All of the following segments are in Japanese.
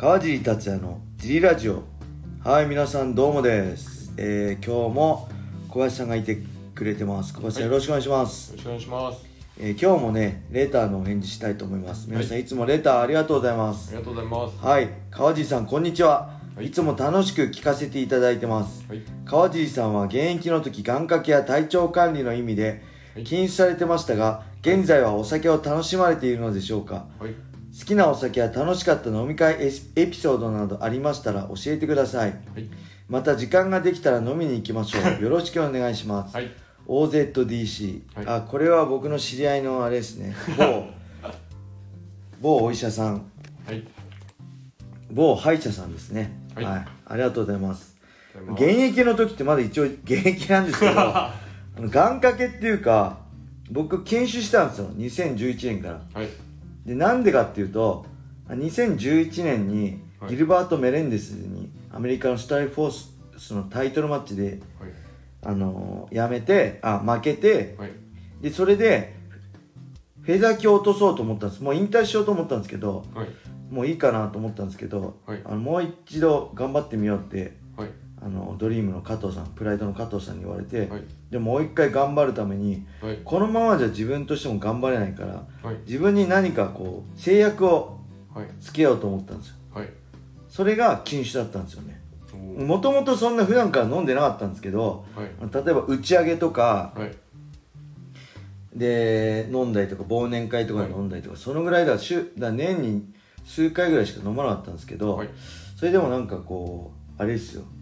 川尻達也のジリラジオ。はい皆さんどうもです、えー、今日も小林さんがいてくれてます。小林さん、はい。よろしくお願いします、よろしくお願いします。えー今日もねレターのお返事したいと思います。皆さん、、はいつもレターありがとうございまあすりがとうございます。はい川尻さんこんにちは、はい。い、つも楽しく聞かせていただいてます。はい。川尻さんは現役の時願掛けや体調管理の意味ではい。禁止されてましたが現在はお酒を楽しまれているのでしょうか？はい。好きなお酒や楽しかった飲み会エピソードなどありましたら教えてください。はい。また時間ができたら飲みに行きましょう。よろしくお願いします、はい。OZDC、はい。あこれは僕の知り合いのあれですね。某 某お医者さん。はい。某歯医者さんですね。は、はい。いありがとうございます。現役の時ってまだ一応 現役なんですけどあの願掛けっていうか僕研修したんですよ。2011年から。はい。でなんでかっていうとあ2011年にはいギルバート・メレンデスにアメリカのスタイルフォースのタイトルマッチで、はい。あのーやめてあ負けてはい。でそれでフェザー級を落とそうと思ったんですもう引退しようと思ったんですけどはい。もういいかなと思ったんですけど、はいあのもう一度頑張ってみようってはい。あのドリームの加藤さんプライドの加藤さんに言われて、はい。でもう一回頑張るためにはい。このままじゃ自分としても頑張れないからはい。自分に何かこう制約をはい。つけようと思ったんですよはい。それが禁酒だったんですよねもともとそんな普段から飲んでなかったんですけどはい。例えば打ち上げとかはい。で飲んだりとか忘年会とかで飲んだりとか、そのぐらいだ週だ年に数回ぐらいしか飲まなかったんですけど、はい。それでもなんかこうあれですよ「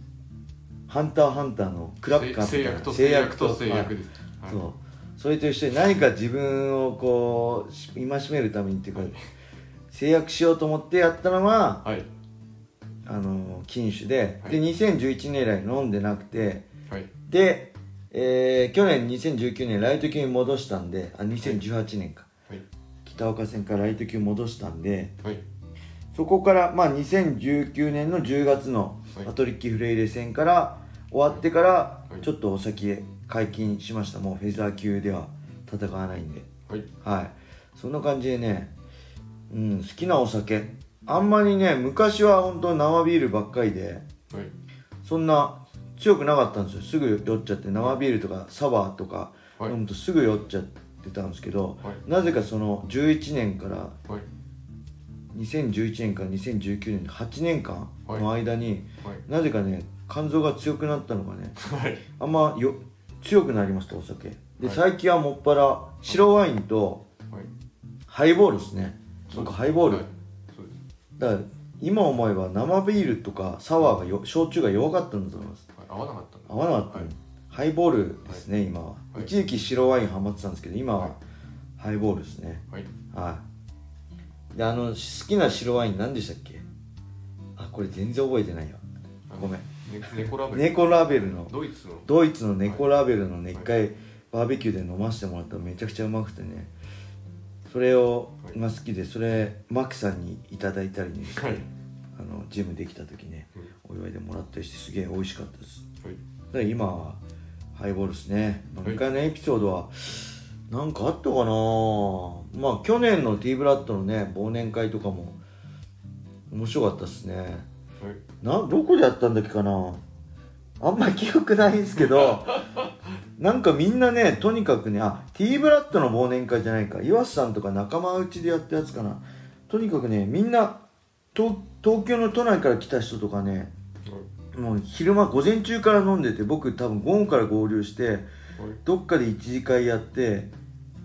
ハンターハンター」のクラッカー制約と制約と制約はいです。はいそうそれと一緒に何か自分をこうし戒めるためにっていうか、制約しようと思ってやったのがはい。あの禁酒で,、はいで2011年以来飲んでなくてはい。で、えー去年2019年ライト級に戻したんであ2018年かはい。北岡戦からライト級戻したんではい。そこから、まあ、2019年の10月のはい。パトリッキー・フレイレ戦から終わってからはい。ちょっとお酒解禁しました。もうフェザー級では戦わないんで。はい。はい。そんな感じでね、うん、好きなお酒。あんまりね昔は本当生ビールばっかりではい。そんな強くなかったんですよ。すぐ酔っちゃって生ビールとかサワーとかはい。飲むとすぐ酔っちゃってたんですけど、はい。なぜかその11年からはい。2011年から2019年の8年間の間に、はい。なぜかね肝臓が強くなったのがねはい。あんまよ強くなりましたお酒。で、はい。最近はもっぱら白ワインとはい。ハイボールですね。なんかハイボール。だから今思えば生ビールとかサワーがよ焼酎が弱かったんだと思います。はい。合わなかった合わなかった、はい。ハイボールですね、今は、はい。一時期白ワインハマってたんですけど今ははい。ハイボールですね。はい。はいであの好きな白ワイン何でしたっけ？あこれ全然覚えてないよごめん。ね猫ラベル。猫ラベルの。ドイツの。ドイツの猫ラベルのね一回バーベキューで飲ませてもらったらめちゃくちゃうまくてね。それをはい。が好きでそれマキさんにいただいたりね。して、はい。あのジムできた時ねお祝いでもらったりしてすげえ美味しかったです。はい。だから今はハイボールですね。飲み会のエピソードは何かあったかな？まあ去年の T ブラッドのね忘年会とかも面白かったですね。はい。などこでやったんだっけかな？あんまり記憶ないんですけど なんかみんなねとにかくねあ T ブラッドの忘年会じゃないか。岩瀬さんとか仲間内でやったやつかな。とにかくねみんな東東京の都内から来た人とかねもう昼間午前中から飲んでて僕多分午後から合流してはい。どっかで1次会やって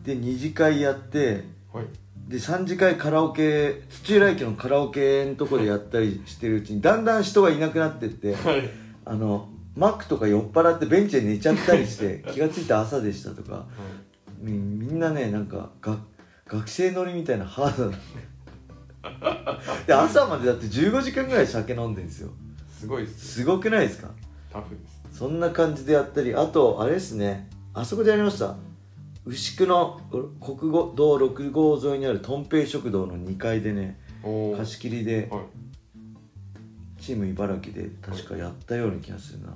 で2次会やってはい。で3次会カラオケ土浦駅のカラオケのとこでやったりしてるうちにだんだん人がいなくなってってはい。あのマックとか酔っ払ってベンチで寝ちゃったりして 気がついた朝でしたとかみみんなねなんかが学生乗りみたいなハードな で朝までだって15時間ぐらい酒飲んでるんですよすごいです。すごくないですか？タフです。そんな感じでやったりあとあれですね。あそこでやりました。牛久の国道6号沿いにあるとんぺい食堂の2階でね。貸し切りではい。チーム茨城で確かやったような気がするな。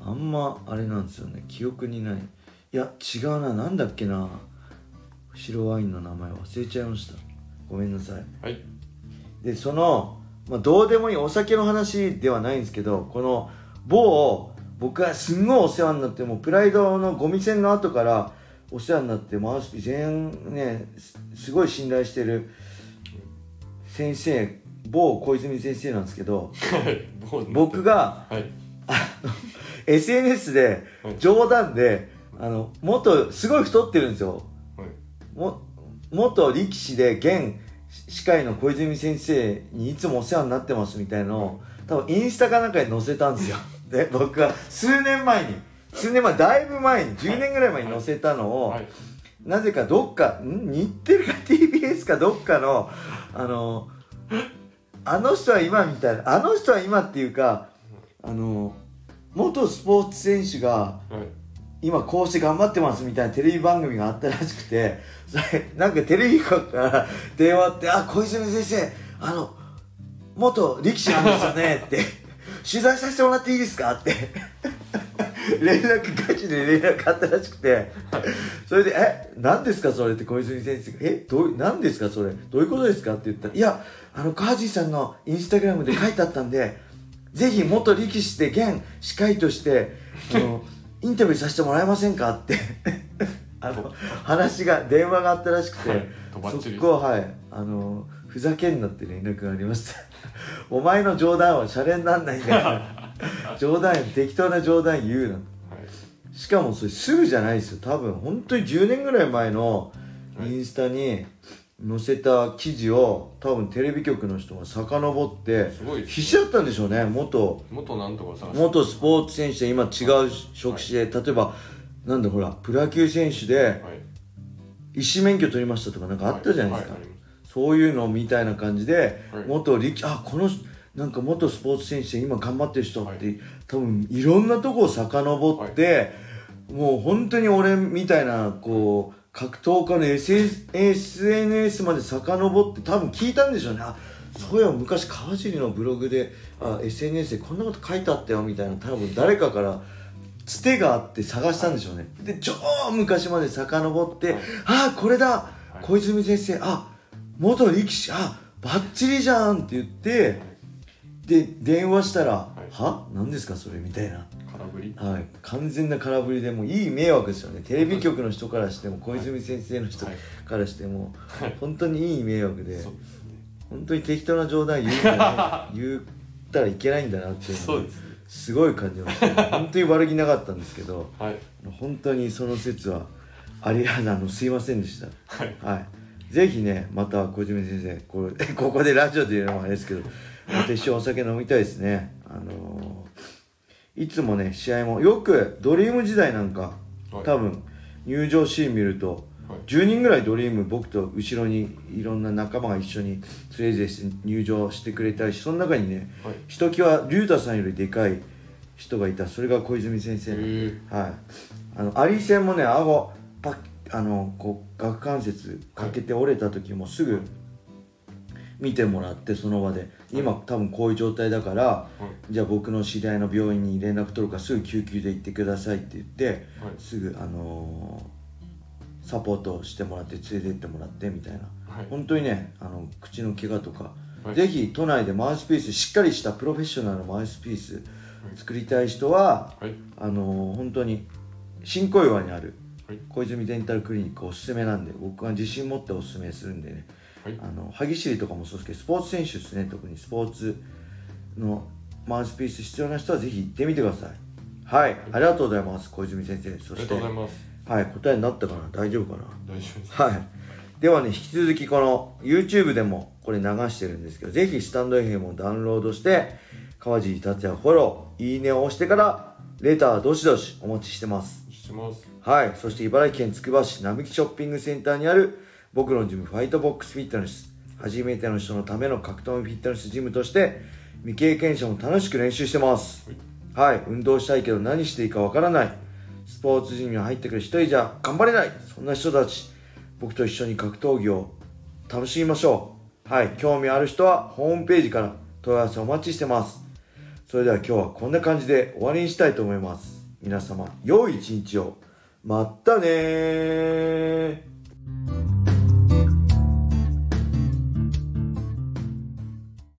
あんまあれなんですよね。記憶にない。いや違うな。なんだっけな。白ワインの名前。忘れちゃいました。ごめんなさい。はい。でその、まあ、どうでもいいお酒の話ではないんですけどこの某僕はすんごいお世話になってもうプライドのゴミ戦の後からお世話になってマウスピー全員ねすすごい信頼してる先生某小泉先生なんですけど 僕がはい。SNS ではい。冗談であの元すごい太ってるんですよ。はい。も元力士で現歯科医の小泉先生にいつもお世話になってますみたいのを多分インスタかなんかに載せたんですよで僕は数年前に数年前だいぶ前に10年ぐらい前に載せたのを、はい。なぜかどっかん日テレか TBS かどっかのあのあの人は今みたいなあの人は今っていうかあの元スポーツ選手がはい。今こうして頑張ってますみたいなテレビ番組があったらしくてそれなんかテレビ局から電話あって「あ小泉先生あの元力士なんですよね」って「取材させてもらっていいですか?」って。連絡ガチで連絡あったらしくて。それで「え何ですか？それ」って小泉先生が「えどう何ですか？それ。どういうことですか?」って言ったら「いやあの川地さんのインスタグラムで書いてあったんでぜひ元力士で現司会としてあのインタビューさせてもらえませんか?」って。あの話が電話があったらしくて、はいそこはいあのふざけんなって連絡がありました。お前の冗談はシャレになんないんだから 冗談適当な冗談言うな。はい。しかもそれすぐじゃないですよ。多分本当に10年ぐらい前のインスタに載せた記事を多分テレビ局の人が遡って必死だったんでしょうね。元元なんとかさ元スポーツ選手で今違う職種で、例えばなんだほらプロ野球選手ではい。医師免許取りましたとかなんかあったじゃないですか、ははありまそういうのみたいな感じで、はい。元力あこのなんか元スポーツ選手で今頑張ってる人って、多分いろんなとこを遡って、もう本当に俺みたいなこう格闘家の SNS まで遡って多分聞いたんでしょうね。あそういえば昔川尻のブログであ SNS でこんなこと書いてあったよみたいな多分誰かからつてがあって探したんでしょうね。で超昔まで遡って、はい。ああこれだ、い。小泉先生あ元力士あバッチリじゃんって言ってで電話したら「い。は？何ですかそれ」みたいな、空振り？はい、完全な空振りでもういい迷惑ですよね。テレビ局の人からしても小泉先生の人はい。からしてもはい。本当にいい迷惑でそう。ですね本当に適当な冗談言うんだな言ったらいけないんだなっていうのをすごい感じました。本当に悪気なかったんですけどはい。本当にその説はありあのすいませんでした。はい。はい、ぜひねまた小泉先生これ ここでラジオで言うのもあれですけどまた一緒にお酒飲みたいですね。あのーいつもね試合もよくドリーム時代なんかはい。多分入場シーン見るとはい。10人ぐらいドリーム僕と後ろにいろんな仲間が一緒に連れて入場してくれたりしその中にねはい。ひときわ龍太さんよりでかい人がいた。それが小泉先生。はい、あのアリ戦もね顎パッあのこう顎関節かけて折れた時もすぐ見てもらってその場で。今多分こういう状態だからはい。じゃあ僕の知り合いの病院に連絡取るからすぐ救急で行ってくださいって言ってはい。すぐあのーサポートしてもらって連れてってもらってみたいな。はい。本当にねあの口の怪我とか、はい。ぜひ都内でマウスピースしっかりしたプロフェッショナルのマウスピース作りたい人ははい。あのー本当に新小岩にあるはい小泉デンタルクリニックおすすめなんで僕は自信持っておすすめするんでね。はい。あの歯ぎしりとかもそうですけどスポーツ選手ですね特に。スポーツのマウスピース必要な人はぜひ行ってみてください。はい、ありがとうございます小泉先生。そありがしてとうございます。はい。答えになったかな？大丈夫かな？大丈夫です。はい。ではね、引き続きこの YouTube でもこれ流してるんですけど、ぜひスタンド FM をダウンロードして、川尻達也フォロー、いいねを押してから、レターどしどしお待ちしてます。してますはい。そして茨城県つくば市並木ショッピングセンターにある僕のジムファイトボックスフィットネス。初めての人のための格闘技フィットネスジムとして、未経験者も楽しく練習してます。はい。運動したいけど何していいかわからない。スポーツジムに入ってくる一人じゃ頑張れない。そんな人たち、僕と一緒に格闘技を楽しみましょう。はい。興味ある人はホームページから問い合わせお待ちしてます。それでは今日はこんな感じで終わりにしたいと思います。皆様良い一日を。またね